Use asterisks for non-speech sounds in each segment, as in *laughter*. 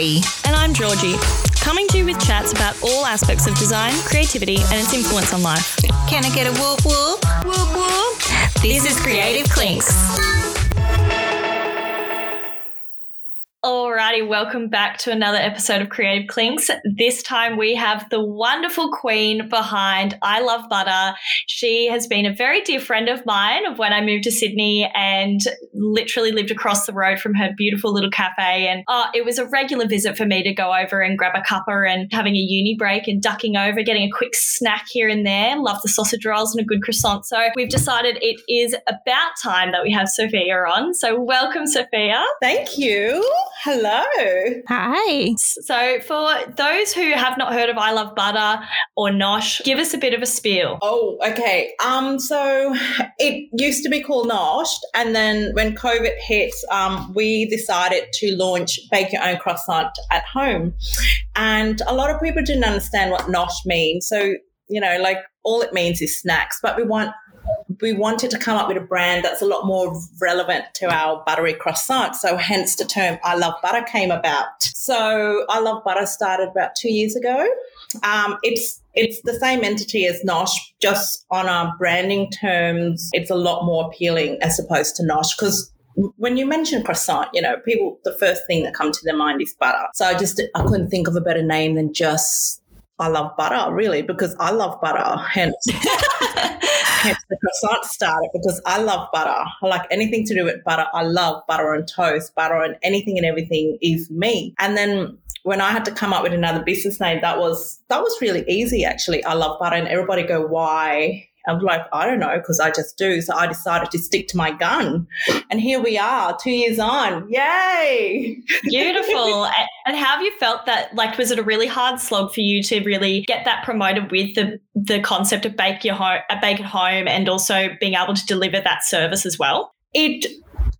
And I'm Georgie, coming to you with chats about all aspects of design, creativity, and its influence on life. Can I get a whoop whoop? Whoop whoop! This is Creative Clinks. Alrighty, welcome back to another episode of Creative Clinks. This time we have the wonderful queen behind I Love Butter. She has been a very dear friend of mine of when I moved to Sydney and literally lived across the road from her beautiful little cafe. And uh, it was a regular visit for me to go over and grab a cuppa and having a uni break and ducking over, getting a quick snack here and there. Love the sausage rolls and a good croissant. So we've decided it is about time that we have Sophia on. So welcome, Sophia. Thank you. Hello. Hi. So, for those who have not heard of I Love Butter or Nosh, give us a bit of a spiel. Oh, okay. Um, so it used to be called Nosh, and then when COVID hit, um, we decided to launch Bake Your Own Croissant at home, and a lot of people didn't understand what Nosh means. So you know, like all it means is snacks, but we want we wanted to come up with a brand that's a lot more relevant to our buttery croissant. So hence the term I Love Butter came about. So I Love Butter started about two years ago. Um, it's it's the same entity as Nosh, just on our branding terms, it's a lot more appealing as opposed to Nosh because when you mention croissant, you know, people the first thing that comes to their mind is butter. So I just I couldn't think of a better name than just I love butter, really, because I love butter. Hence *laughs* the croissant started because I love butter. I like anything to do with butter. I love butter and toast, butter and anything and everything is me. And then when I had to come up with another business name, that was that was really easy actually. I love butter, and everybody go, why? I'm like, I don't know, because I just do. So I decided to stick to my gun. And here we are, two years on. Yay! Beautiful. *laughs* and how have you felt that? Like, was it a really hard slog for you to really get that promoted with the the concept of bake your home, uh, bake at home, and also being able to deliver that service as well? It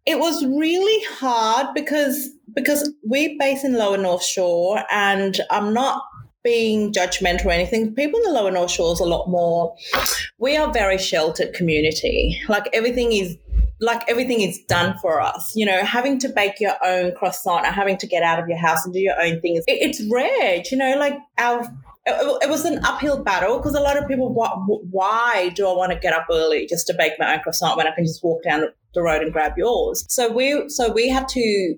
it was really hard because because we're based in Lower North Shore, and I'm not being judgmental or anything. People in the lower North Shore is a lot more. We are very sheltered community. Like everything is like everything is done for us. You know, having to bake your own croissant or having to get out of your house and do your own things, it, it's rare. You know, like our it, was an uphill battle because a lot of people, why, why do I want to get up early just to bake my own croissant when I can just walk down the road and grab yours? So we, so we had to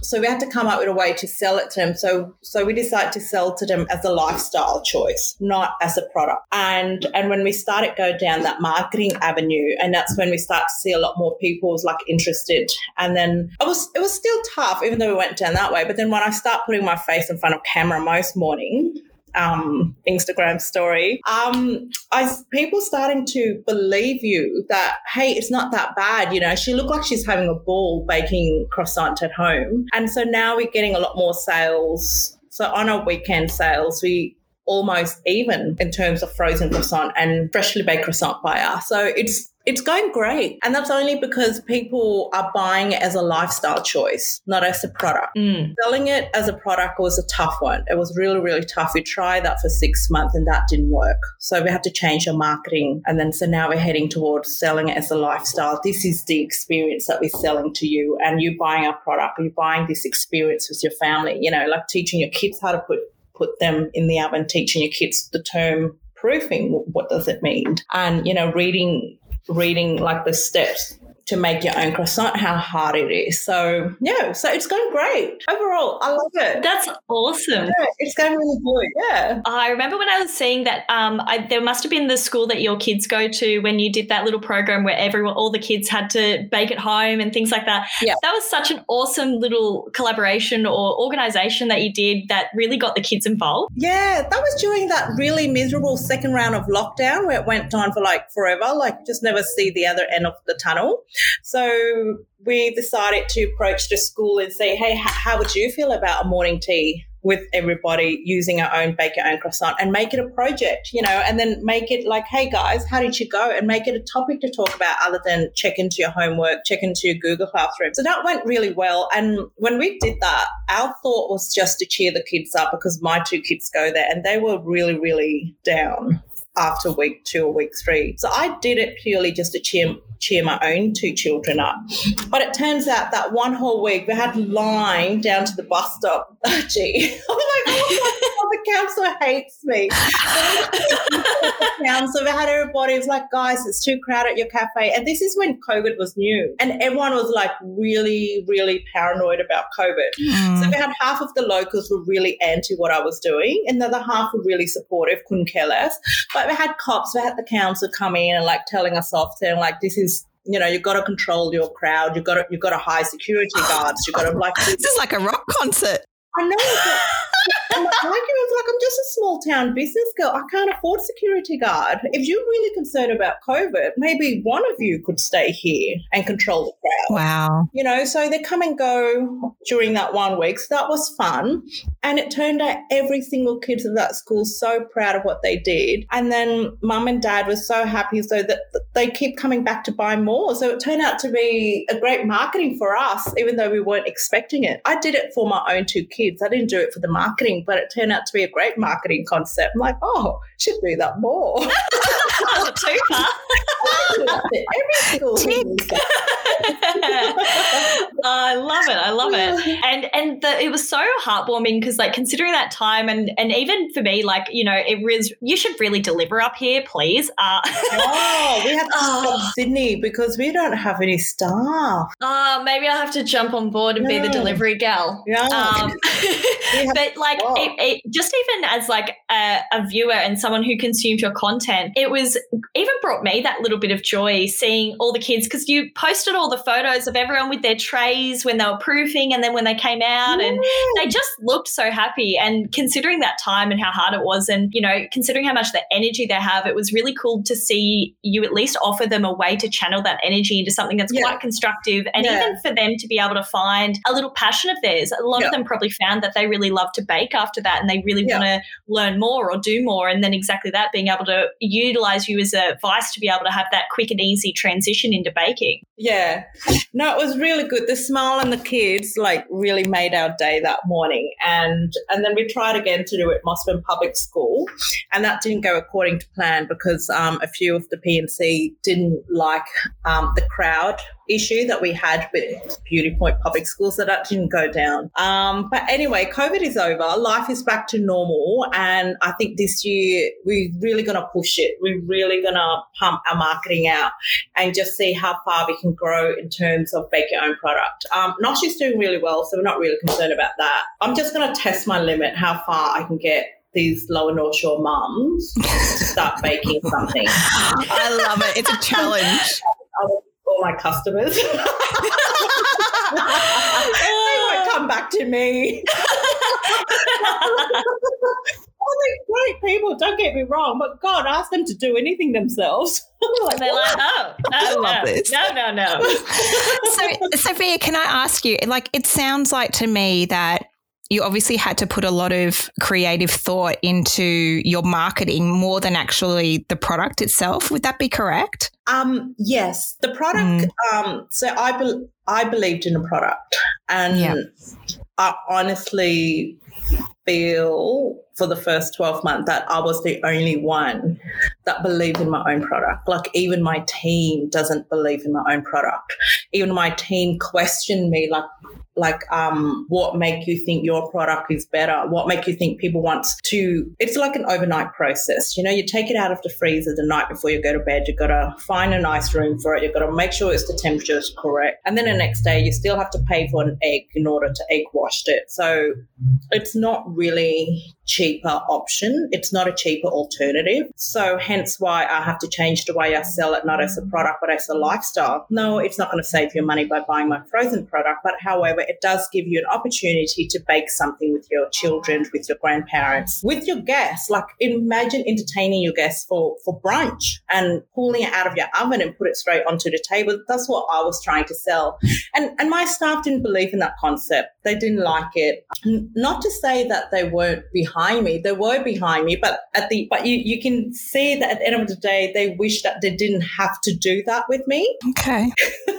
so we had to come up with a way to sell it to them. So so we decided to sell to them as a lifestyle choice, not as a product. And and when we started go down that marketing avenue, and that's when we start to see a lot more people's like interested. And then it was it was still tough, even though we went down that way. But then when I start putting my face in front of camera most morning, um, Instagram story, um, I people starting to believe you that hey, it's not that bad. You know, she looked like she's having a ball baking croissant at home, and so now we're getting a lot more sales. So on our weekend sales, we almost even in terms of frozen croissant and freshly baked croissant by us. So it's it's going great. And that's only because people are buying it as a lifestyle choice, not as a product. Mm. Selling it as a product was a tough one. It was really, really tough. We tried that for six months and that didn't work. So we had to change our marketing. And then so now we're heading towards selling it as a lifestyle. This is the experience that we're selling to you. And you buying our product, you're buying this experience with your family, you know, like teaching your kids how to put put them in the oven, teaching your kids the term proofing. What does it mean? And, you know, reading, reading like the steps to make your own croissant, how hard it is. So yeah, so it's going great overall. I love it. That's awesome. Yeah, it's going really good. Yeah. I remember when I was seeing that. Um, I, there must have been the school that your kids go to when you did that little program where everyone, all the kids had to bake at home and things like that. Yeah. That was such an awesome little collaboration or organization that you did that really got the kids involved. Yeah, that was during that really miserable second round of lockdown where it went on for like forever, like just never see the other end of the tunnel. So we decided to approach the school and say, hey, how would you feel about a morning tea? with everybody using our own bake your own croissant and make it a project, you know, and then make it like, hey guys, how did you go? And make it a topic to talk about other than check into your homework, check into your Google Classroom. So that went really well. And when we did that, our thought was just to cheer the kids up because my two kids go there and they were really, really down after week two or week three. So I did it purely just to cheer cheer my own two children up. But it turns out that one whole week we had line down to the bus stop *laughs* Gee, *laughs* I'm like, oh, the council hates me. *laughs* the council had everybody was like, guys, it's too crowded at your cafe. And this is when COVID was new. And everyone was like really, really paranoid about COVID. Mm. So we had half of the locals were really anti what I was doing, and the other half were really supportive, couldn't care less. But we had cops, we had the council come in and like telling us off, saying like, this is you know, you've got to control your crowd. You've got to, you've got to hire security guards. You've got to like. *laughs* this is like a rock concert. I know. I'm like, *laughs* just a small town business girl. I can't afford security guard. If you're really concerned about COVID, maybe one of you could stay here and control the crowd. Wow. You know, so they come and go during that one week. So that was fun. And it turned out every single kid of that school so proud of what they did. And then mum and dad were so happy so that they keep coming back to buy more. So it turned out to be a great marketing for us, even though we weren't expecting it. I did it for my own two kids. I didn't do it for the marketing, but it turned out to be a great marketing concept. I'm like, oh, should do that more. Not too far. Every single. *laughs* I love it. I love it. *sighs* And and the, it was so heartwarming because like considering that time and and even for me, like you know, it was you should really deliver up here, please. Uh, oh, we have to *laughs* oh. stop Sydney because we don't have any staff. Uh, maybe I'll have to jump on board and be the delivery gal. Yeah. Um, *laughs* but like it, it, just even as like a, a viewer and someone who consumed your content, it was even brought me that little bit of joy seeing all the kids because you posted all the photos of everyone with their trays when they were proofing and then when they came out yeah. and they just looked so happy and considering that time and how hard it was and you know considering how much the energy they have it was really cool to see you at least offer them a way to channel that energy into something that's yeah. quite constructive and yeah. even for them to be able to find a little passion of theirs a lot of them probably found that they really love to bake after that and they really want to learn more or do more and then exactly that being able to utilize you as a vice to be able to have that quick and easy transition into baking yeah no, it was really good. The smile and the kids like really made our day that morning. And and then we tried again to do it at Mosman Public School, and that didn't go according to plan because um, a few of the P&C didn't like um, the crowd issue that we had with Beauty Point Public Schools, that didn't go down. Um, but anyway, COVID is over. Life is back to normal, and I think this year we're really going to push it. We're really going to pump our marketing out and just see how far we can grow in terms of bake your own product. Um, Noshi's doing really well, so we're not really concerned about that. I'm just going to test my limit, how far I can get these lower North Shore mums to start baking something. *laughs* I love it. It's a challenge. *laughs* all my customers. *laughs* they won't *laughs* come back to me. *laughs* Oh, they're great people. Don't get me wrong, but God, ask them to do anything themselves. like, They're like, oh, no, I love no, this. No, no, no. so, Sophia, can I ask you? Like, it sounds like to me that you obviously had to put a lot of creative thought into your marketing more than actually the product itself. Would that be correct? Um, yes, the product. Mm. Um, so I be- I believed in a product, and yeah. I honestly feel for the first 12 months that I was the only one that believed in my own product. Like even my team doesn't believe in my own product. Even my team questioned me like like um what make you think your product is better? What make you think people want to it's like an overnight process. You know you take it out of the freezer the night before you go to bed. You got to find a nice room for it. You got to make sure it's the temperature is correct. And then the next day you still have to pay for an egg in order to egg wash it. So it's not really cheaper option it's not a cheaper alternative so hence why i have to change the way i sell it not as a product but as a lifestyle no it's not going to save you money by buying my frozen product but however it does give you an opportunity to bake something with your children, with your grandparents, with your guests. Like imagine entertaining your guests for, for brunch and pulling it out of your oven and put it straight onto the table. That's what I was trying to sell. And, and my staff didn't believe in that concept. They didn't like it. Not to say that they weren't behind me. They were behind me, but at the, but you, you can see that at the end of the day, they wish that they didn't have to do that with me. Okay. *laughs* do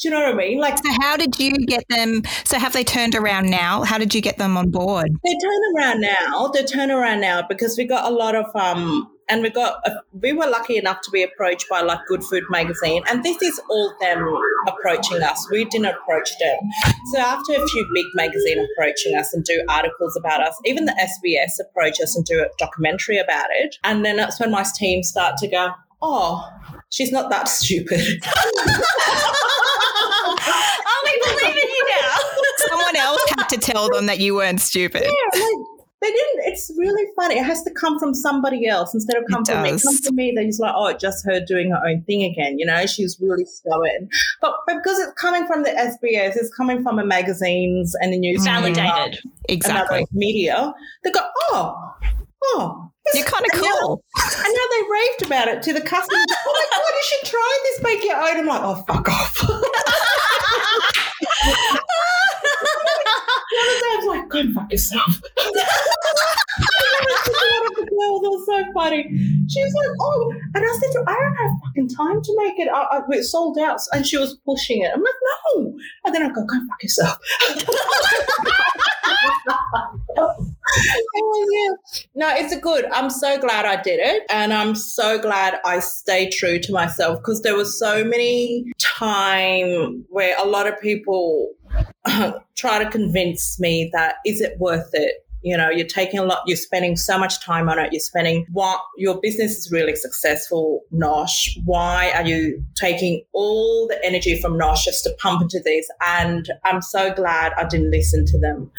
you know what I mean? Like, so how did you get them? So have they turned around now? How did you get them on board? They turn around now. They turn around now because we got a lot of um and we got a, we were lucky enough to be approached by like Good Food magazine, and this is all them approaching us. We didn't approach them. So after a few big magazine approaching us and do articles about us, even the SBS approach us and do a documentary about it, and then that's when my team start to go, oh, she's not that stupid. *laughs* Are we believing you now? Someone else had to tell them that you weren't stupid. Yeah, like, they didn't. It's really funny. It has to come from somebody else instead of come It from me. does. Come from me. They're just like, oh, just her doing her own thing again. You know, she's really stubborn. But, but because it's coming from the SBS, it's coming from the magazines and the mm. news, Validated. Exactly. media. They go, oh, oh. You're kind of And now- cool. *laughs* And now they raved about it to the customers. oh my god, you should try this. Make your own. I'm like, oh, fuck off. *laughs* *laughs* I was like, go and fuck yourself. *laughs* the girl, that was so funny. She was like, oh, and I said, to her, I don't have fucking time to make it. I, I, it sold out, and she was pushing it. I'm like, no. And then I go, go fuck yourself. *laughs* oh, yeah. No, it's a good. I'm so glad I did it, and I'm so glad I stayed true to myself because there was so many time where a lot of people *coughs* try to convince me that is it worth it? You know you're taking a lot you're spending so much time on it you're spending what your business is really successful nosh. Why are you taking all the energy from nosh just to pump into this? And i'm so glad i didn't listen to them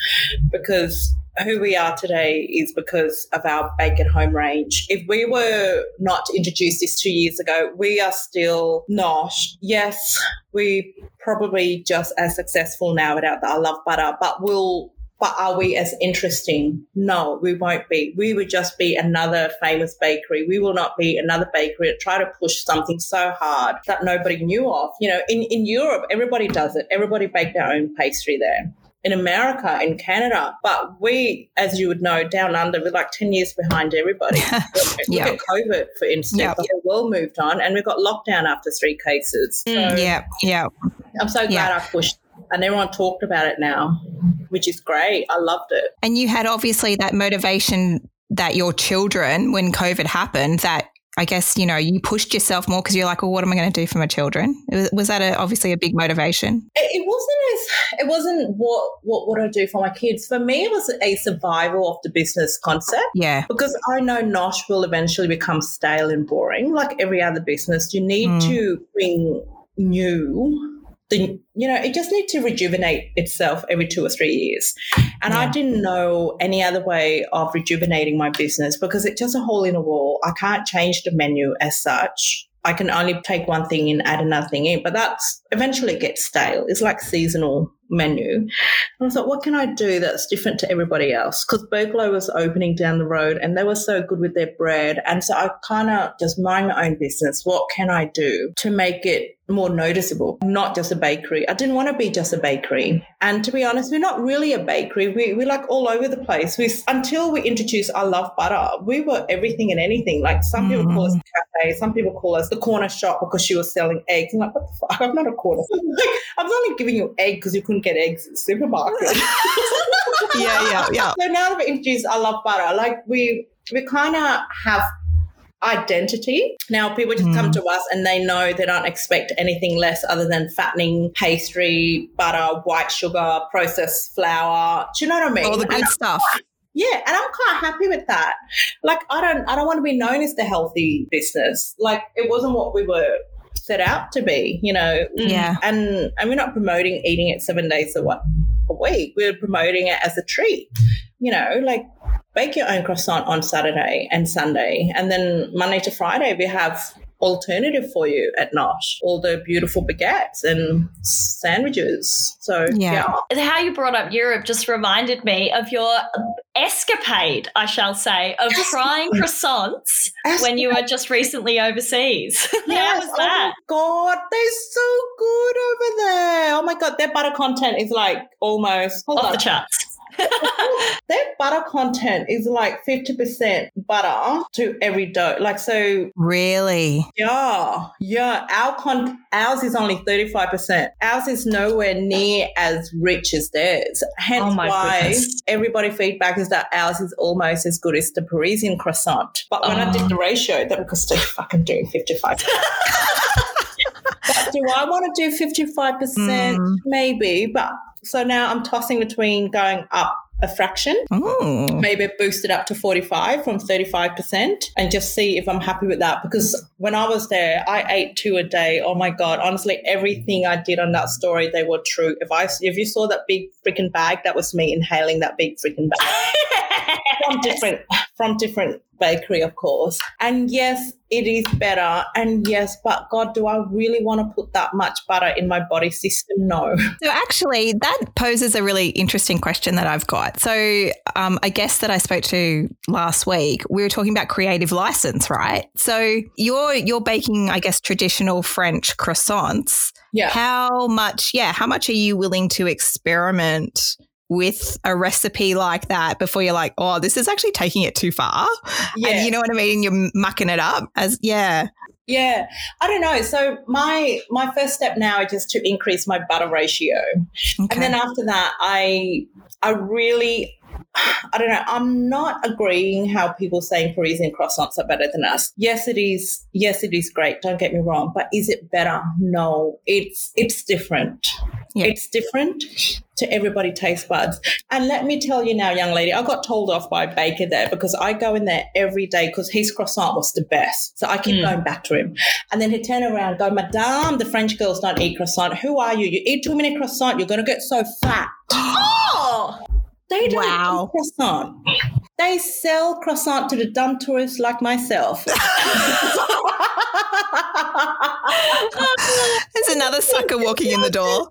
because who we are today is because of our bake at home range. If we were not introduced this two years ago, we are still not. Yes, we probably just as successful now without I love butter, but we'll but are we as interesting? No, we won't be. We would just be another famous bakery. We will not be another bakery that try to push something so hard that nobody knew of. You know, in, in Europe, everybody does it. Everybody bake their own pastry there in America, in Canada. But we, as you would know, down under, we're like 10 years behind everybody. *laughs* Look at COVID, for instance. Yeah. The whole world moved on and we got lockdown after three cases. So Mm, Yeah, yeah. I'm so glad Yeah. I pushed and everyone talked about it now, which is great. I loved it. And you had obviously that motivation that your children, when COVID happened, that I guess, you know, you pushed yourself more because you're like, well, what am I going to do for my children? Was- Was that a, obviously a big motivation? It, it wasn't as it wasn't what what would I do for my kids. For me, it was a survival of the business concept. Yeah. Because I know Nosh will eventually become stale and boring, like every other business. You need Mm. to bring new. The, you know, it just needs to rejuvenate itself every two or three years. And I didn't know any other way of rejuvenating my business because it's just a hole in a wall. I can't change the menu as such. I can only take one thing in add another thing in, but that's eventually gets stale. It's like seasonal menu. And I thought, what can I do that's different to everybody else? Because Berkelo was opening down the road and they were so good with their bread. And so I kind of just mind my own business. What can I do to make it more noticeable? Not just a bakery. I didn't want to be just a bakery. And to be honest, we're not really a bakery. We, we're like all over the place. We, until we introduced I Love Butter, we were everything and anything. Like some people call us a cafe, some people call us the corner shop because she was selling eggs. I'm like, what the fuck? I'm not a corner. *laughs* Like, I was only giving you egg because you couldn't get eggs at the supermarket. *laughs* Yeah, yeah, yeah. So now that we introduced I Love Butter, like we we kind of have identity. Now people just come Mm. to us and they know they don't expect anything less other than fattening, pastry, butter, white sugar, processed flour. Do you know what I mean? All the And good stuff. yeah, and I'm quite happy with that. Like I don't I don't want to be known as the healthy business. Like it wasn't what we were set out to be, you know. Mm, yeah. And and we're not promoting eating it seven days a, a week. We're promoting it as a treat. You know, like bake your own croissant on Saturday and Sunday. And then Monday to Friday we have alternative for you at Nosh. All the beautiful baguettes and sandwiches. So Yeah. yeah. How you brought up Europe just reminded me of your escapade, I shall say, of trying *laughs* croissants when you were just recently overseas. *laughs* How Yes. was Oh my that? god, they're so good over there. Oh my god, their butter content is like almost hold Off on. the charts. Their butter content is like 50% butter to every dough. Like, so. Really? Yeah. Yeah. Our con- ours is only 35%. Ours is nowhere near as rich as theirs. Hence Oh my why goodness. everybody feedback is that ours is almost as good as the Parisian croissant. But when I Oh. did the ratio, that because they fucking doing 55 *laughs* but do I want to do 55%? Mm. Maybe. But so now I'm tossing between going up a fraction, Ooh. maybe boost it up to 45 from 35% and just see if I'm happy with that. Because when I was there, I ate two a day. Oh my God. Honestly, everything I did on that story, they were true. If I, if you saw that big freaking bag, that was me inhaling that big freaking bag *laughs* from different from different bakery, of course. And yes, it is better. And yes, but God, do I really want to put that much butter in my body system? No. So, actually, that poses a really interesting question that I've got. So, um, a guest that I spoke to last week, we were talking about creative license, right? So, you're you're baking, I guess, traditional French croissants. Yeah. How much? Yeah, how much are you willing to experiment? With a recipe like that before you're like, oh, this is actually taking it too far. Yeah. And you know what I mean? You're mucking it up as, yeah. Yeah, I don't know. So my my first step now is just to increase my butter ratio, Okay. and then after that, I I really *sighs* I don't know. I'm not agreeing how people saying Parisian croissants are better than us. Yes, it is. Yes, it is great. Don't get me wrong, but is it better? No, it's it's different. Yeah. It's different to everybody taste buds. And let me tell you now, young lady, I got told off by a baker there because I go in there every day because his croissant was the best. So I keep Mm. going back to him. And then he'd turn around and go, Madame, the French girls don't eat croissant. Who are you? You eat too many croissant, you're going to get so fat. *gasps* oh, They don't Wow. croissant. They sell croissant to the dumb tourists like myself. *laughs* *laughs* There's another sucker walking in the door.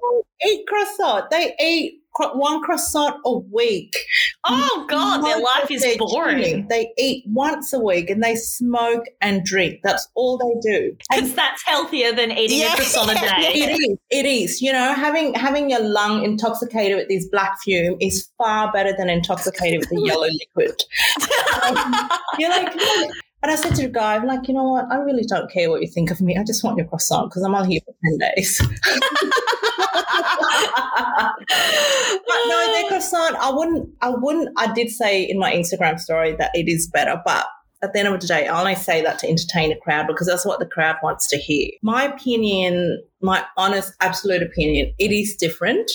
eat croissant. They eat one croissant a week. Oh God, their life is boring. They eat once a week and they smoke and drink. That's all they do. Because that's healthier than eating Yeah. a croissant a day. it is. It is. You know, having having your lung intoxicated with this black fume is far better than intoxicated with the *laughs* yellow liquid. *laughs* Um, you're like. And I said to the guy, I'm like, you know what? I really don't care what you think of me. I just want your croissant because I'm only here for 10 days. *laughs* but no, croissant, I wouldn't, I wouldn't, I did say in my Instagram story that it is better, but at the end of the day, I only say that to entertain the crowd because that's what the crowd wants to hear. My opinion, my honest, absolute opinion, it is different.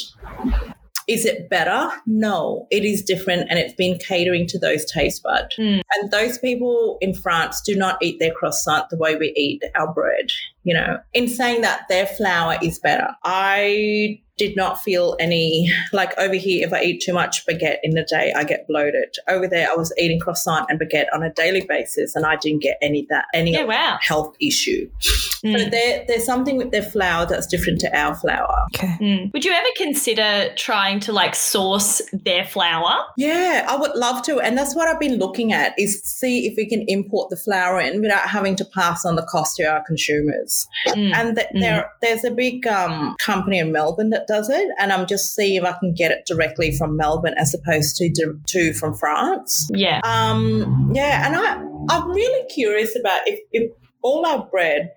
Is it better? No, it is different and it's been catering to those taste buds. Mm. And those people in France do not eat their croissant the way we eat our bread. You know, in saying that their flour is better, I did not feel any like over here. If I eat too much baguette in a day, I get bloated. Over there, I was eating croissant and baguette on a daily basis, and I didn't get any that any Yeah, wow. health issue. So Mm. there, there's something with their flour that's different to our flour. Okay. Mm. Would you ever consider trying to like source their flour? Yeah, I would love to. And that's what I've been looking at is see if we can import the flour in without having to pass on the cost to our consumers. Mm. And th- Mm. there, there's a big um, company in Melbourne that does it. And I'm just seeing if I can get it directly from Melbourne as opposed to, to, from France. Yeah. Um, yeah, and I, I'm really curious about if, if all our bread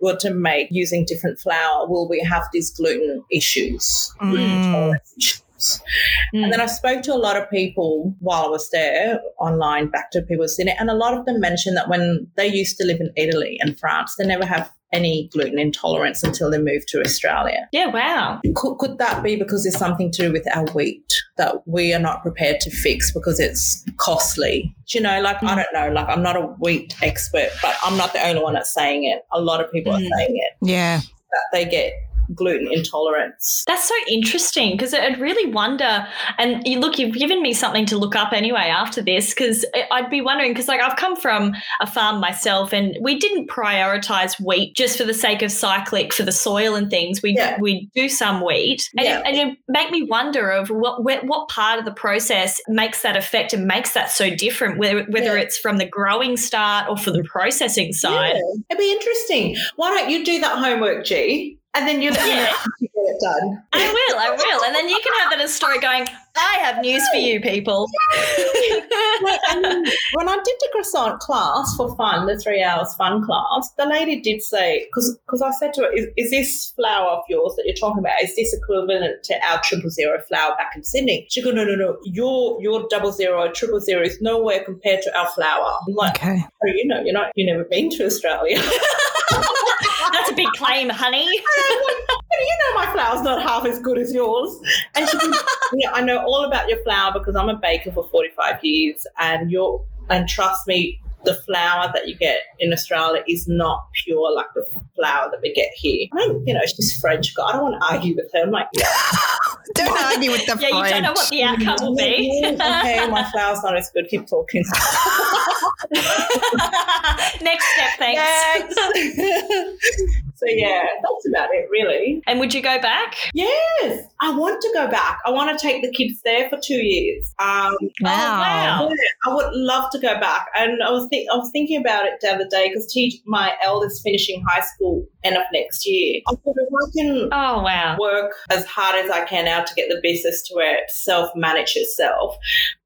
were to make using different flour, will we have these gluten issues? Mm. issues? Mm. And then I spoke to a lot of people while I was there online, back to people in it, and a lot of them mentioned that when they used to live in Italy and France, they never have any gluten intolerance until they moved to Australia. yeah, wow. Could, could that be because there's something to do with our wheat that we are not prepared to fix because it's costly? Do you know, like, I don't know, like, I'm not a wheat expert, but I'm not the only one that's saying it. A lot of people Mm. are saying it, Yeah. that they get gluten intolerance. That's so interesting because I'd really wonder. And you look, you've given me something to look up anyway after this because I'd be wondering because, like, I've come from a farm myself and we didn't prioritize wheat just for the sake of cyclic for the soil and things. We Yeah. we do some wheat, and, Yeah. it, and it make me wonder of what what part of the process makes that effect and makes that so different. Whether whether Yeah. it's from the growing start or for the processing side. It'd be interesting. Why don't you do that homework, G? And then you let me know Yeah. if you get it done. I will, I will. And then you can have that as a story going, I have news for you, people. when I did the croissant class for fun, the three hours fun class, the lady did say, because I said to her, is, is this flour of yours that you're talking about, is this equivalent to our triple zero flour back in Sydney? She go, no, no, no, your your double zero, triple zero is nowhere compared to our flour. I'm like, Okay. oh, you know, you're not, you've never been to Australia. *laughs* Big claim, *laughs* honey. You know my flour's not half as good as yours. And she goes, yeah, I know all about your flour because I'm a baker for 45 years and you're and trust me, the flour that you get in Australia is not pure like the flour that we get here. I mean, you know, she's French girl. I don't want to argue with her. I'm like, yeah, *laughs* Don't argue with the Yeah, you don't know what the outcome will be. *laughs* okay, my flour's not as good. Keep talking. *laughs* Next step, thanks. Thanks. So yeah, that's about it, really. And would you go back? Yes, I want to go back. I want to take the kids there for two years. Um, Wow. wow. yeah, I would love to go back. And I was think I was thinking about it the other day because teach my eldest finishing high school end of next year. I thought if I can Oh, wow. work as hard as I can now to get the business to where it self manage itself.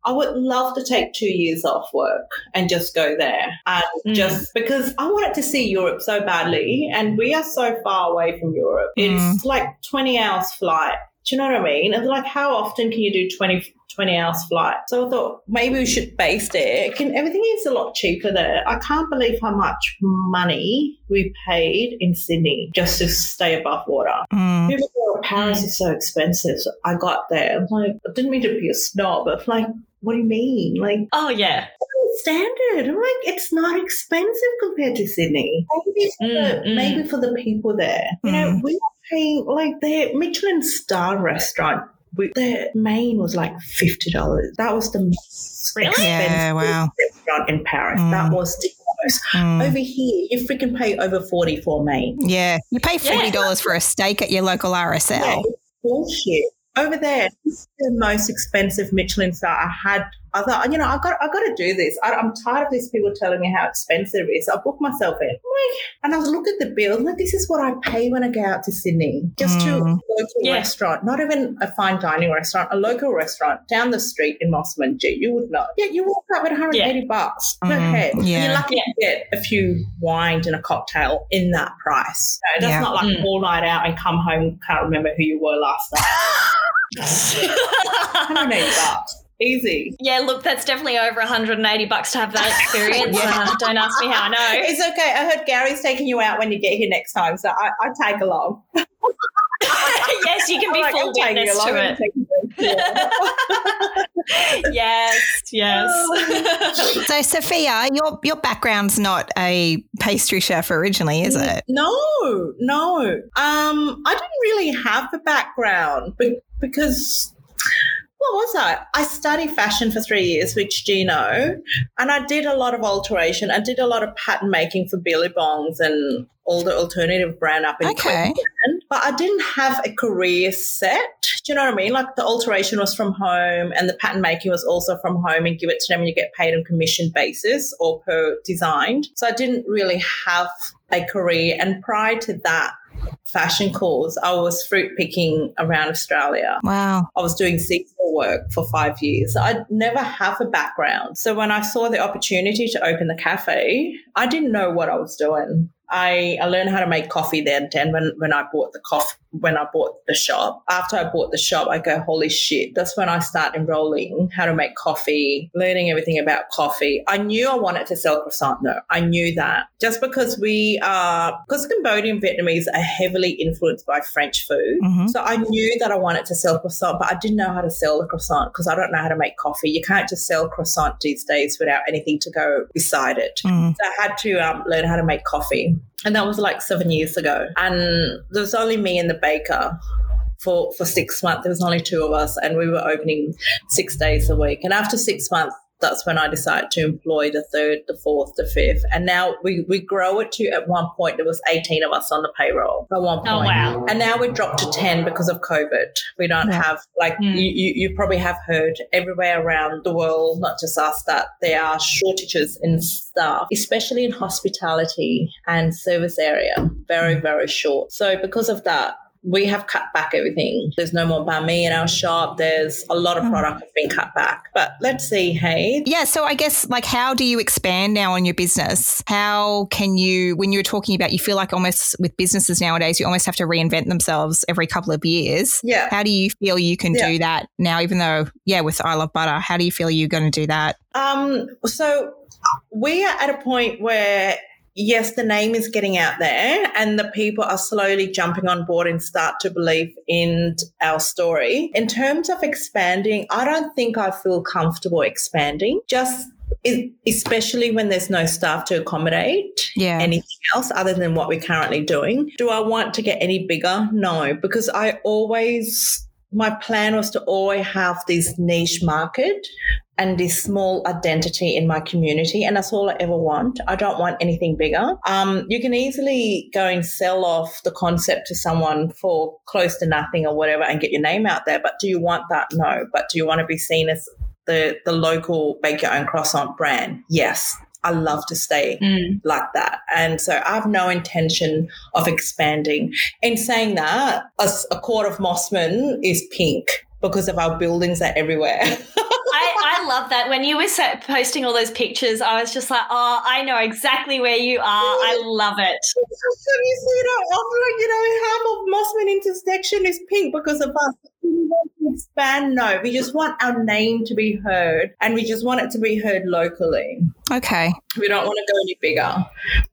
I would love to take two years off work and just go there. And Mm. just because I wanted to see Europe so badly, and we are so far away from Europe. It's like 20 hours flight. Do you know what I mean? And like, how often can you do 20, 20 hours flight? So I thought maybe we should base there. It Can everything is a lot cheaper there? I can't believe how much money we paid in Sydney just to stay above water. Mm. People go, Paris is so expensive. So I got there. I'm like, I didn't mean to be a snob, but like, what do you mean? Like, Oh, yeah. standard. I'm like, it's not expensive compared to Sydney. Maybe for, Mm, the, mm. maybe for the people there. You know, Mm. we are paying like their Michelin star restaurant. We, their main was like fifty dollars. That was the most Really? expensive Yeah, wow. restaurant in Paris. Mm. That was the most. Mm. Over here, you freaking pay over forty for a main. Yeah. You pay Yeah. $40 for a steak at your local RSL. Yeah, bullshit. Over there, the most expensive Michelin star I had. I thought, you know, I've got, I've got to do this. I, I'm tired of these people telling me how expensive it is. So I booked myself in, and I was looking at the bill. I'm like, this is what I pay when I go out to Sydney, just to a Mm. local Yeah. restaurant, not even a fine dining restaurant, a local restaurant down the street in Mosman. Gee, you would know. Yeah, you walk out with 180 bucks per Mm, head. Yeah. You're lucky to get a few wines and a cocktail in that price. So that's Yeah. not like Mm. all night out and come home can't remember who you were last night. *laughs* 180 bucks. Easy. yeah, look, that's definitely over 180 bucks to have that *laughs* experience. Yeah. Uh, don't ask me how I know. It's okay. I heard Gary's taking you out when you get here next time, so I, I tag along. *laughs* yes, you can be I'm like, full I'm witness to and it. taking you. Yeah. *laughs* yes, yes. So, Sophia, your your background's not a pastry chef originally, is it? No, no. Um, I didn't really have a background be- because what was I? I studied fashion for three years with Gino, and I did a lot of alteration. I did a lot of pattern making for Billabongs and all the alternative brand up in Okay. Queensland. But I didn't have a career set. Do you know what I mean? Like the alteration was from home, and the pattern making was also from home, and give it to them, and you get paid on commission basis or per designed. So I didn't really have a career. And prior to that fashion calls, I was fruit picking around Australia. Wow. I was doing seasonal work for five years. I never have a background. So when I saw the opportunity to open the cafe, I didn't know what I was doing. I, I learned how to make coffee then, then when, when I bought the coffee, when I bought the shop. After I bought the shop, I go, holy shit. That's when I start enrolling how to make coffee, learning everything about coffee. I knew I wanted to sell croissant though. I knew that just because we are, because Cambodian Vietnamese are heavily influenced by French food. hmm So I knew that I wanted to sell croissant, but I didn't know how to sell the croissant because I don't know how to make coffee. You can't just sell croissant these days without anything to go beside it. Mm. So I had to um, learn how to make coffee. And that was like seven years ago. And there was only me and the baker for, for six months. There was only two of us, and we were opening six days a week. And after six months, that's when I decided to employ the third, the fourth, the fifth. And now we, we grow it to, at one point, there was 18 of us on the payroll at one point. Oh, wow. And now we dropped to 10 because of COVID. We don't Yeah. have, like, Mm. you, you, you probably have heard everywhere around the world, not just us, that there are shortages in staff, especially in hospitality and service area. Very, very short. So because of that, we have cut back everything. There's no more banh mi in our shop. There's a lot of Hmm. product has been cut back. But let's see, hey. Yeah. So I guess like how do you expand now on your business? How can you when you were talking about you feel like almost with businesses nowadays you almost have to reinvent themselves every couple of years. Yeah. How do you feel you can Yeah. do that now, even though, yeah, with I Love Butter, how do you feel you're going to do that? Um, so we are at a point where yes, the name is getting out there and the people are slowly jumping on board and start to believe in our story. In terms of expanding, I don't think I feel comfortable expanding. Just especially when there's no staff to accommodate Yeah. anything else other than what we're currently doing. Do I want to get any bigger? No, because I always my plan was to always have this niche market and this small identity in my community and that's all i ever want i don't want anything bigger um, you can easily go and sell off the concept to someone for close to nothing or whatever and get your name out there but do you want that no but do you want to be seen as the the local bake your own croissant brand yes i love to stay Mm. like that. And so I have no intention of expanding. In saying that, a quarter of Mosman is pink because of our buildings are everywhere. *laughs* I, I love that. When you were posting all those pictures, I was just like, oh, I know exactly where you are. I love it. so you see that often, you know, half of Mosman intersection is pink because of us. We expand, no. We just want our name to be heard and we just want it to be heard locally. Okay. we don't want to go any bigger.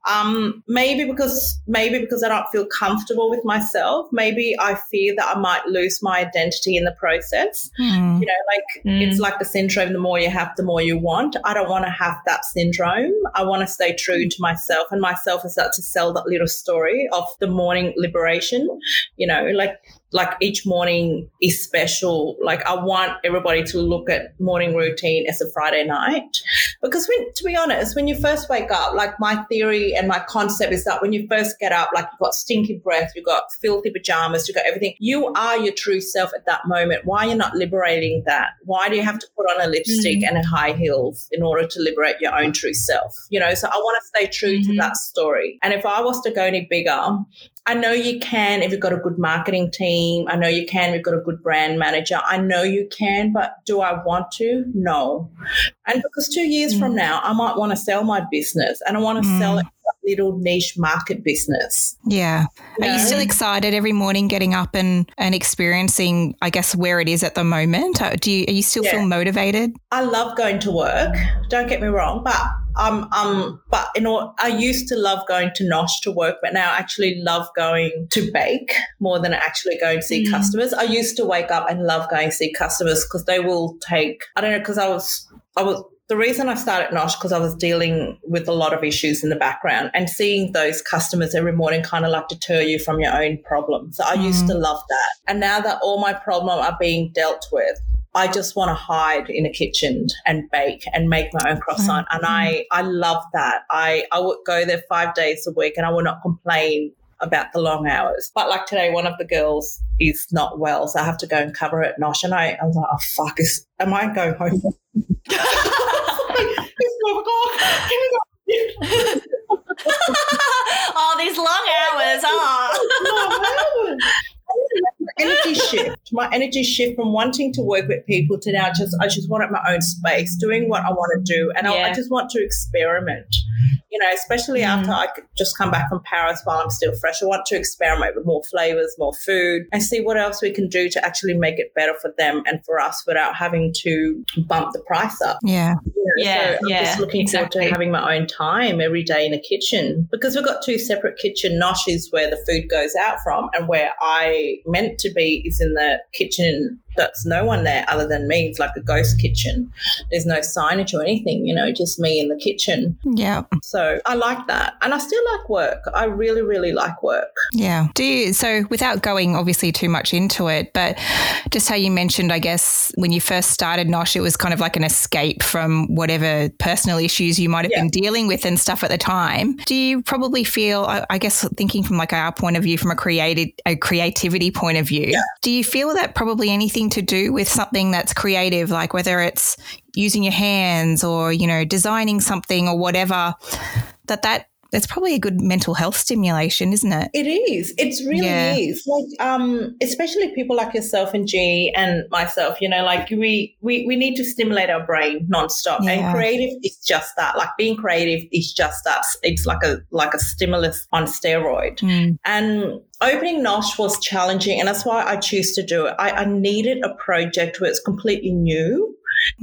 Um, maybe because maybe because I don't feel comfortable with myself. Maybe I fear that I might lose my identity in the process. Hmm. You know, like Mm. it's like the syndrome: the more you have, the more you want. I don't want to have that syndrome. I want to stay true to myself, and myself is that to sell that little story of the morning liberation. You know, like like each morning is special. Like I want everybody to look at morning routine as a Friday night. Because when, to be honest, when you first wake up, like my theory and my concept is that when you first get up, like you've got stinky breath, you've got filthy pajamas, you've got everything. You are your true self at that moment. Why are you not liberating that? Why do you have to put on a lipstick and a high heels in order to liberate your own true self? You know, so I want to stay true to Mhm. that story. And if I was to go any bigger, I know you can if you've got a good marketing team. I know you can if you've got a good brand manager. I know you can, but do I want to? No. And because two years from now, I might want to sell my business and I want to Mm. sell it a little niche market business. Yeah. you Are you still excited every morning getting up and, and experiencing, I guess, where it is at the moment? Uh, Do you, are you still Yeah. feel motivated? I love going to work. Don't get me wrong, but um um but you know I used to love going to Nosh to work, but now I actually love going to bake more than actually going to see Mm. customers. I used to wake up and love going to see customers because they will take I don't know because I was I was the reason I started Nosh because I was dealing with a lot of issues in the background and seeing those customers every morning kind of like deter you from your own problems. So I used Mm. to love that. And now that all my problems are being dealt with, I just want to hide in a kitchen and bake and make my own croissant. And I, mm-hmm. I love that. I, I would go there five days a week and I would not complain about the long hours. But like today, one of the girls is not well, so I have to go and cover it. Nosh, and I, I was like, oh fuck, is, am I going home? *laughs* it's 12 o'clock. Can oh, *laughs* these long hours. Oh. my *laughs* energy shift my energy shift from wanting to work with people to now just i just wanted my own space doing what i want to do and I, I just want to experiment you know especially Mm. after i could just come back from paris while i'm still fresh i want to experiment with more flavors more food and see what else we can do to actually make it better for them and for us without having to bump the price up Yeah. you know, Yeah, so I'm yeah, just looking exactly. forward to having my own time every day in the kitchen because we've got two separate kitchen. Nosh is where the food goes out from, and where I meant to be is in the kitchen that's no one there other than me. It's like a ghost kitchen. There's no signage or anything, you know, just me in the kitchen. Yeah. So I like that. And I still like work. I really, really like work. Yeah. Do you, so without going obviously too much into it, but just how you mentioned, I guess when you first started Nosh, it was kind of like an escape from whatever personal issues you might have Yeah. been dealing with and stuff at the time. Do you probably feel, I, I guess, thinking from like our point of view, from a creative, a creativity point of view, do you feel that probably anything to do with something that's creative, like whether it's using your hands or, you know, designing something or whatever, that that that's probably a good mental health stimulation, isn't it? It is. It's really Yeah. is. Like, um, especially people like yourself and G and myself, you know, like we we, we need to stimulate our brain nonstop. Yeah. And creative is just that. Like being creative is just that. It's like a like a stimulus on steroid. Mm. And opening Nosh was challenging, and that's why I choose to do it. I, I needed a project where it's completely new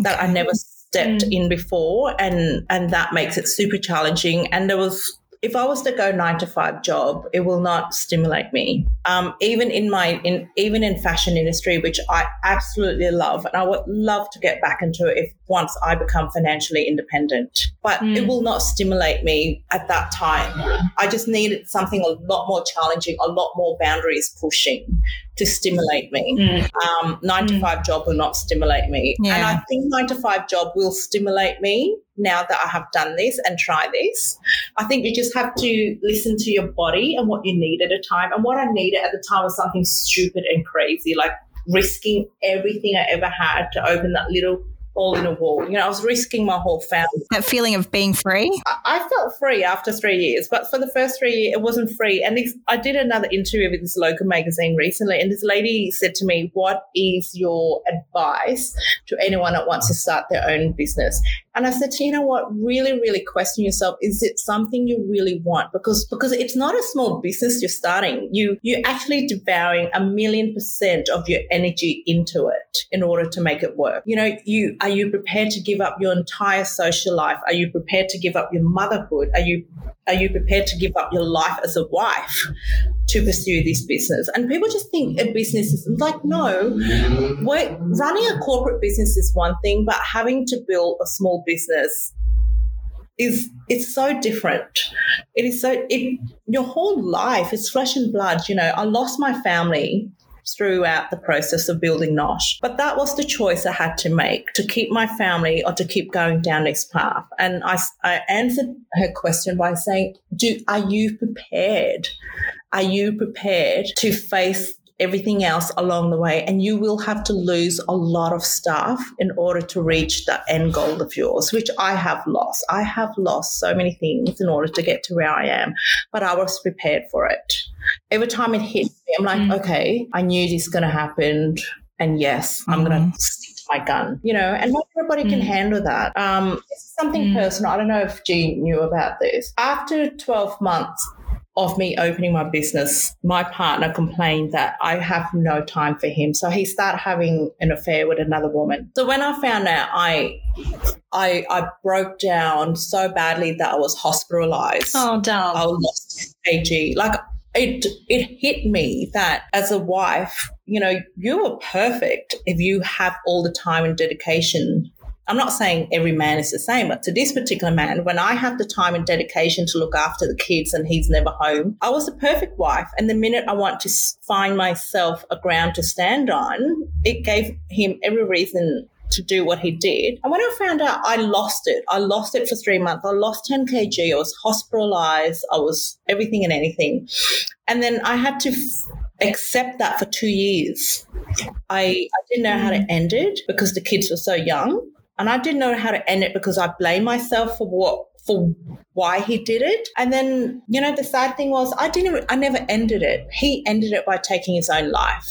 that I Okay. never stepped Mm. in before, and and that makes it super challenging. And there was. If I was to go nine to five job, it will not stimulate me. Um, even in my in even in fashion industry, which I absolutely love, and I would love to get back into it if once I become financially independent. But it Mm. will not stimulate me at that time. I just needed something a lot more challenging, a lot more boundaries pushing to stimulate me. Mm. Um, nine to Mm. five job will not stimulate me. And I think nine to five job will stimulate me now that I have done this and try this. I think you just have to listen to your body and what you need at a time. And what I needed at the time was something stupid and crazy, like risking everything I ever had to open that little hole in a wall. You know, I was risking my whole family. That feeling of being free. I- I felt free after three years, but for the first three years, it wasn't free. And this, I did another interview with this local magazine recently, and this lady said to me, What is your advice to anyone that wants to start their own business? And I said, to, you know what, really, really question yourself. Is it something you really want? Because because it's not a small business you're starting. You you're actually devouring a million percent of your energy into it in order to make it work. You know, you are you prepared to give up your entire social life? Are you prepared to give up your motherhood? Are you are you prepared to give up your life as a wife to pursue this business? And people just think a business is like, no, running a corporate business is one thing, but having to build a small business is it's so different. It is so it your whole life is flesh and blood. You know, I lost my family throughout the process of building Nosh. But that was the choice I had to make to keep my family or to keep going down this path. And I, I answered her question by saying, Do are you prepared? Are you prepared to face everything else along the way? And you will have to lose a lot of stuff in order to reach that end goal of yours, which I have lost. I have lost so many things in order to get to where I am, but I was prepared for it. Every time it hit me, I'm like, Mm. okay, I knew this is going to happen. And yes, I'm going to stick to my gun, you know, and not everybody can Mm. handle that. Um, it's something Mm. personal. I don't know if Jean knew about this. After 12 months, of me opening my business, my partner complained that I have no time for him. So he started having an affair with another woman. So when I found out, I I, I broke down so badly that I was hospitalized. Oh, damn. I lost kg. Like it, it hit me that as a wife, you know, you are perfect if you have all the time and dedication. I'm not saying every man is the same, but to this particular man, when I have the time and dedication to look after the kids and he's never home, I was the perfect wife. And the minute I want to find myself a ground to stand on, it gave him every reason to do what he did. And when I found out, I lost it. I lost it for three months. I lost 10 kg. I was hospitalized. I was everything and anything. And then I had to f- accept that for two years. I, I didn't know how to mm. end it because the kids were so young. And I didn't know how to end it because I blame myself for what for why he did it. And then, you know, the sad thing was I didn't I never ended it. He ended it by taking his own life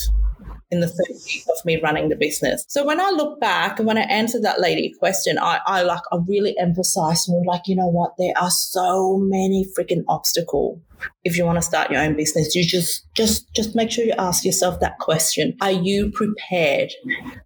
in the third year of me running the business. So when I look back and when I answered that lady question, I, I like I really emphasized and was like, you know what, there are so many freaking obstacles. If you want to start your own business, you just just just make sure you ask yourself that question. Are you prepared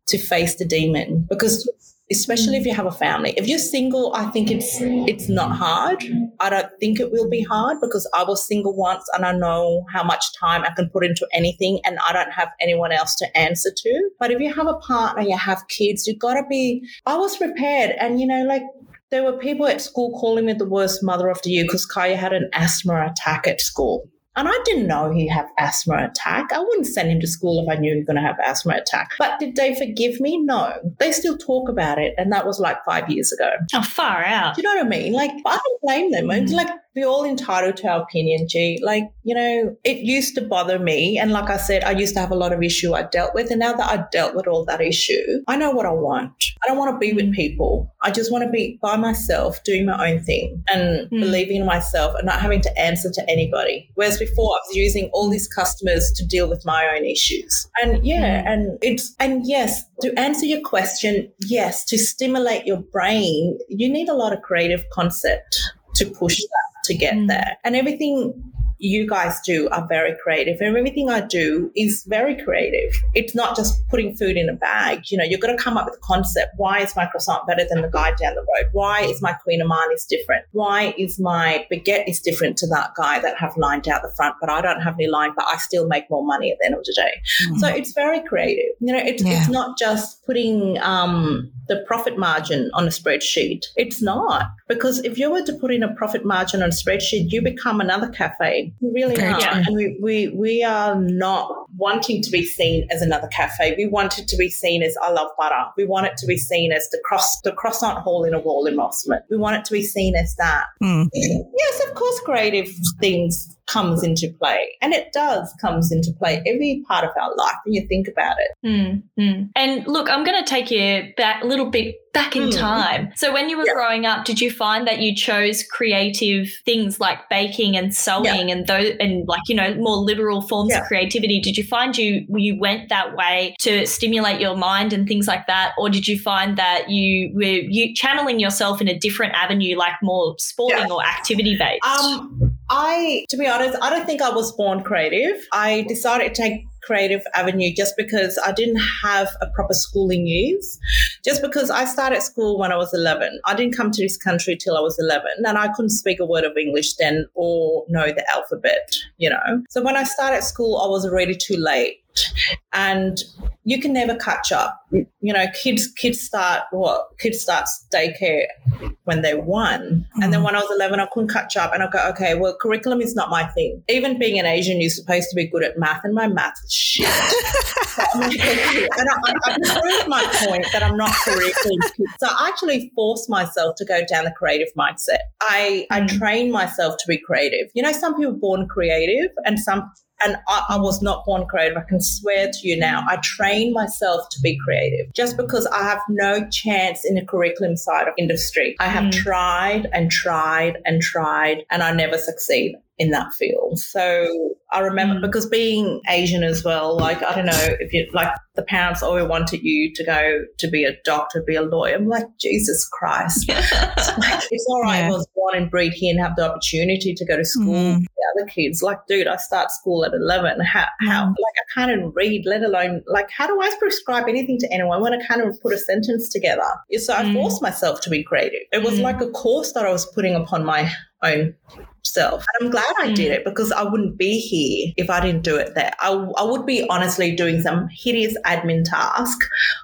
to face the demon? Because especially if mm. you have a family. If you're single, I think it's it's not hard. I don't think it will be hard because I was single once and I know how much time I can put into anything and I don't have anyone else to answer to. But if you have a partner, you have kids, you gotta be I was prepared and you know, like there were people at school calling me the worst mother of the year because Kaya had an asthma attack at school. And I didn't know he had asthma attack. I wouldn't send him to school if I knew he was going to have asthma attack. But did they forgive me? No. They still talk about it. And that was like five years ago. Oh, far out. Do you know what I mean? Like, I don't blame them. Mm. like, we're all entitled to our opinion, G. Like, you know, it used to bother me. And like I said, I used to have a lot of issue I dealt with. And now that I dealt with all that issue, I know what I want. I don't want to be with people. I just want to be by myself, doing my own thing and Mm. believing in myself and not having to answer to anybody. Whereas before I was using all these customers to deal with my own issues. And yeah, Mm. and it's, and yes, to answer your question, yes, to stimulate your brain, you need a lot of creative concept to push that to get Mm. there. And everything you guys do are very creative and everything I do is very creative. It's not just putting food in a bag. You know, you've got to come up with a concept. Why is my croissant better than the guy down the road? Why is my kouign-amanns different? Why is my baguette is different to that guy that have lined out the front, but I don't have any line, but I still make more money at the end of the day. So it's very creative. You know, it's, Yeah. it's not just putting um, the profit margin on a spreadsheet. It's not because if you were to put in a profit margin on a spreadsheet, you become another cafe. You really Very are. true. And we, we we are not wanting to be seen as another cafe. We want it to be seen as I love butter. We want it to be seen as the cross the croissant hole in a wall in Mosman. We want it to be seen as that. Mm. Yes, of course, creative things comes into play, and it does comes into play every part of our life when you think about it. Mm, mm. And look, I'm going to take you back a little bit back in Mm. time. So when you were Yeah. growing up, did you find that you chose creative things like baking and sewing and those and like you know more literal forms Yeah. of creativity? Did you find you you went that way to stimulate your mind and things like that, or did you find that you were you channeling yourself in a different avenue, like more sporting or activity based? Um, I, to be honest, I don't think I was born creative. I decided to take creative avenue just because I didn't have a proper schooling years. Just because I started school when I was 11. I didn't come to this country till I was 11 and I couldn't speak a word of English then or know the alphabet, you know. So when I started school, I was already too late. And you can never catch up. You know, kids kids start what? Kids start daycare when they're one. And then mm. when I was 11, I couldn't catch up. And I go, okay, well, curriculum is not my thing. Even being an Asian, you're supposed to be good at math, and my math is shit. *laughs* and I, I, I proved my point that I'm not curriculum. So I actually force myself to go down the creative mindset. I, I mm. train myself to be creative. You know, some people born creative and some and I, I was not born creative. I can swear to you now. I train myself to be creative just because I have no chance in the curriculum side of industry. I have Mm. tried and tried and tried, and I never succeed in that field. So I remember Mm. because being Asian as well, like I don't know if you like the parents always wanted you to go to be a doctor, be a lawyer. I'm like Jesus Christ. *laughs* it's all right. Yeah. I was born and bred here and have the opportunity to go to school with the other kids. Like, dude, I start school at 11. How, how, Mm. like, I can't even read, let alone, like, how do I prescribe anything to anyone when I can't even put a sentence together? So I Mm. forced myself to be creative. It was Mm. like a course that I was putting upon my own self. And I'm glad I did Mm. it because I wouldn't be here if I didn't do it there. I, I would be honestly doing some hideous admin task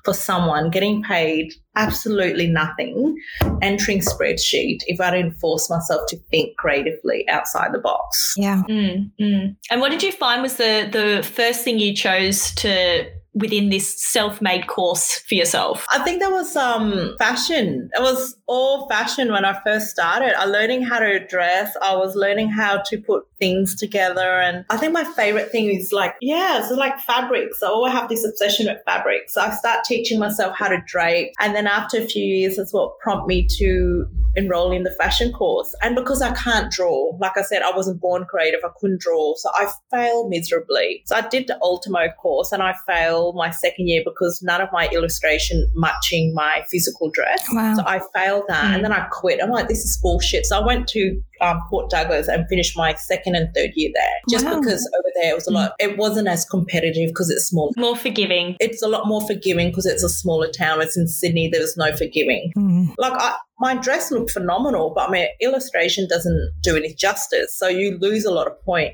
for someone getting paid absolutely nothing, entering spreadsheet if I didn't force myself to think creatively outside the box. Yeah. Mm, mm. And what did you find was the the first thing you chose to within this self-made course for yourself? I think that was um fashion. It was all fashion when I first started. I learning how to dress. I was learning how to put things together, and I think my favorite thing is like yeah, so like fabrics. I always have this obsession with fabrics. So I start teaching myself how to drape, and then after a few years, that's what prompted me to enroll in the fashion course. And because I can't draw, like I said, I wasn't born creative. I couldn't draw, so I failed miserably. So I did the Ultimo course, and I failed my second year because none of my illustration matching my physical dress. Wow. So I failed that, Mm. and then I quit. I'm like, this is bullshit. So I went to um, Port Douglas and finished my second and third year there, just Wow. because over there it was a lot. It wasn't as competitive because it's small. More forgiving. It's a lot more forgiving because it's a smaller town. It's in Sydney. There was no forgiving. Mm. Like I, my dress looked phenomenal, but my illustration doesn't do any justice. So you lose a lot of point.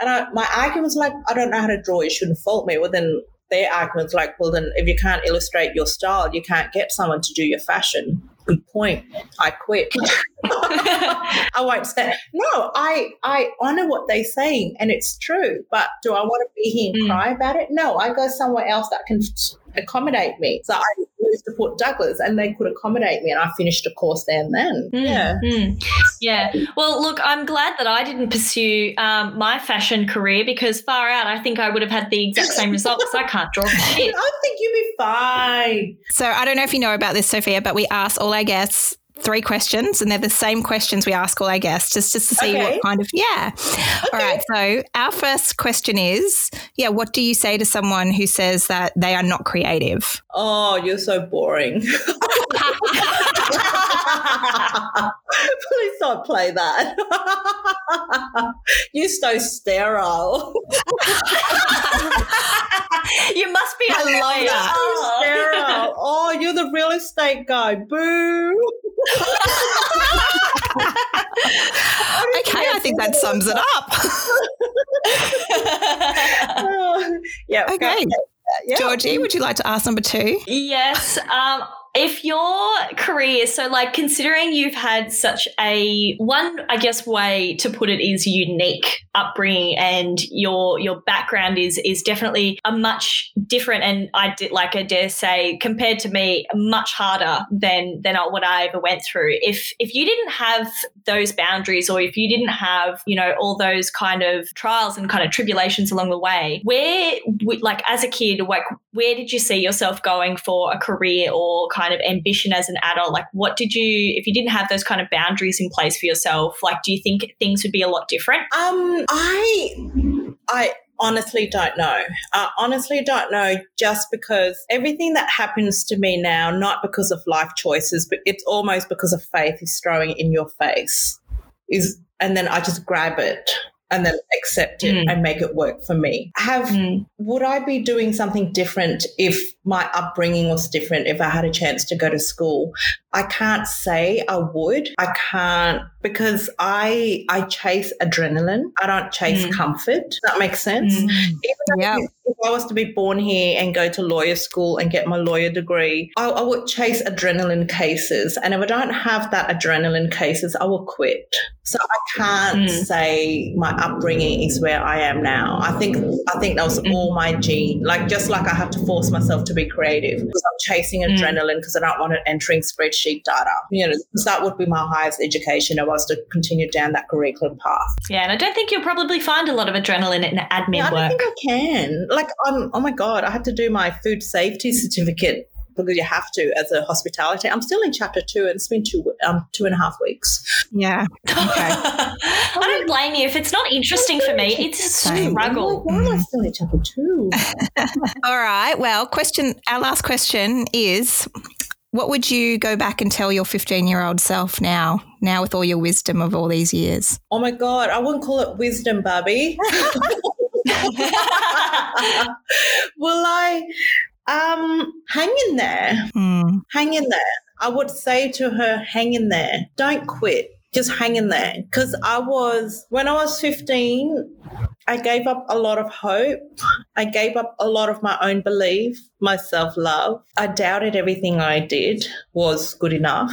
And I, my argument was like, I don't know how to draw. You shouldn't fault me. Well, then their argument's like, well, then if you can't illustrate your style, you can't get someone to do your fashion. Good point. I quit. *laughs* I won't say no. I I honor what they're saying, and it's true. But do I want to be here and mm. cry about it? No. I go somewhere else that can accommodate me. So I to Port Douglas, and they could accommodate me, and I finished a course there and then. Mm. Yeah. Mm. Yeah. Well, look, I'm glad that I didn't pursue um, my fashion career because far out, I think I would have had the exact same results. I can't draw *laughs* shit. I think you'd be fine. So I don't know if you know about this, Sophia, but we ask all our guests three questions, and they're the same questions we ask all our guests, just just to see okay. what kind of yeah. Okay. All right. So our first question is, yeah, what do you say to someone who says that they are not creative? Oh, you're so boring. *laughs* *laughs* *laughs* Please don't play that. *laughs* you're so sterile. *laughs* you must be a lawyer. Oh. Sterile. oh, you're the real estate guy. Boo okay, I think that sums it up. yeah. Okay. Yeah. Georgie, would you like to ask number two? Yes. Um, if your career, so like considering you've had such a one, I guess way to put it is unique upbringing, and your your background is is definitely a much different, and I did like I dare say compared to me, much harder than than what I ever went through. If if you didn't have those boundaries, or if you didn't have you know all those kind of trials and kind of tribulations along the way, where like as a kid, like where did you see yourself going for a career or kind of ambition as an adult? Like, what did you, if you didn't have those kind of boundaries in place for yourself, like, do you think things would be a lot different? Um, I, I, honestly don't know. I honestly don't know just because everything that happens to me now, not because of life choices, but it's almost because of faith is throwing in your face. Is and then I just grab it and then accept it mm. and make it work for me. Have mm. would I be doing something different if my upbringing was different, if I had a chance to go to school? I can't say I would. I can't because I I chase adrenaline. I don't chase mm. comfort. That make sense? Mm. Even yeah. if, I was to be born here and go to lawyer school and get my lawyer degree, I, I would chase adrenaline cases. And if I don't have that adrenaline cases, I will quit. So I can't mm. say my upbringing is where I am now. I think I think that was mm. all my gene. Like just like I have to force myself to be creative because I'm chasing mm. adrenaline because I don't want it entering spreadsheets spreadsheet data. You know, because that would be my highest education. I was to continue down that curriculum path. Yeah, and I don't think you'll probably find a lot of adrenaline in admin yeah, I work. I think I can. Like, I'm. Oh my god, I had to do my food safety *laughs* certificate because you have to as a hospitality. I'm still in chapter two, and it's been two um two and a half weeks. Yeah. Okay. *laughs* I don't blame you if it's not interesting for me. It's a struggle. Why am I still in chapter two? *laughs* All right. Well, question. Our last question is. What would you go back and tell your 15 year old self now, now with all your wisdom of all these years? Oh my God, I wouldn't call it wisdom, Barbie. *laughs* Will I um, hang in there? Mm. Hang in there. I would say to her, hang in there. Don't quit. Just hang in there. Because I was, when I was 15, I gave up a lot of hope. I gave up a lot of my own belief, my self love. I doubted everything I did was good enough.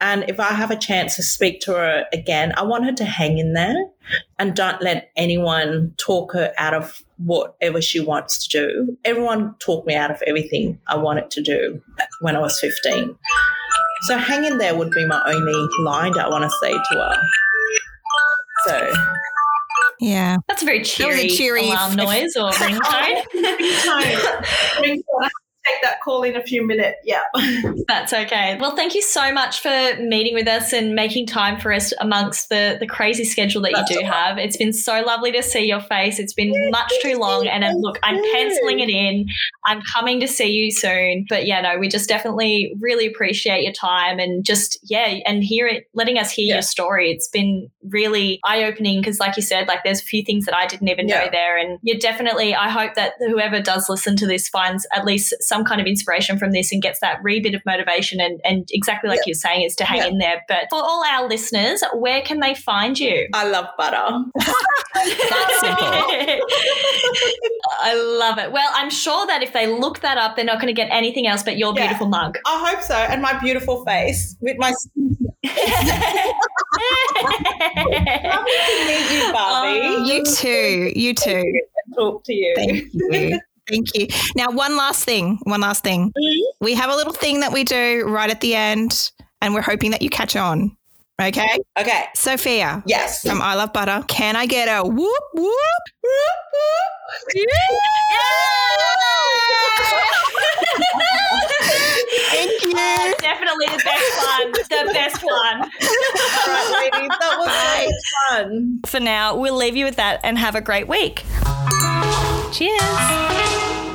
And if I have a chance to speak to her again, I want her to hang in there and don't let anyone talk her out of whatever she wants to do. Everyone talked me out of everything I wanted to do when I was 15. So hang in there would be my only line I want to say to her. So yeah. That's a very cheery, a cheery alarm *laughs* noise or ringtone. *laughs* ringtone *laughs* take that call in a few minutes. Yeah. *laughs* That's okay. Well, thank you so much for meeting with us and making time for us amongst the, the crazy schedule that That's you do have. It's been so lovely to see your face. It's been much too long. And uh, I'm, look, I'm penciling it in. I'm coming to see you soon. But yeah, no, we just definitely really appreciate your time and just, yeah, and hear it, letting us hear yeah. your story. It's been really eye opening because, like you said, like there's a few things that I didn't even yeah. know there. And you're definitely, I hope that whoever does listen to this finds at least some kind of inspiration from this and gets that re bit of motivation and, and exactly like Yep. you're saying is to hang Yep. in there. But for all our listeners, where can they find you? I love butter. *laughs* That's simple. *laughs* I love it. Well, I'm sure that if they look that up, they're not going to get anything else but your Yeah. beautiful mug. I hope so. And my beautiful face with my *laughs* lovely to meet you, Barbie. Oh, You too. You too. Talk to you. Thank you. Thank you. Now, one last thing. One last thing. Mhm. We have a little thing that we do right at the end, and we're hoping that you catch on. Okay. Okay. Sophia Yes. from I Love Butter. Can I get a whoop whoop? whoop whoop? Thank you. Oh, definitely the best one. The best one. All right, ladies. That was so much fun. For now, we'll leave you with that and have a great week. Cheers.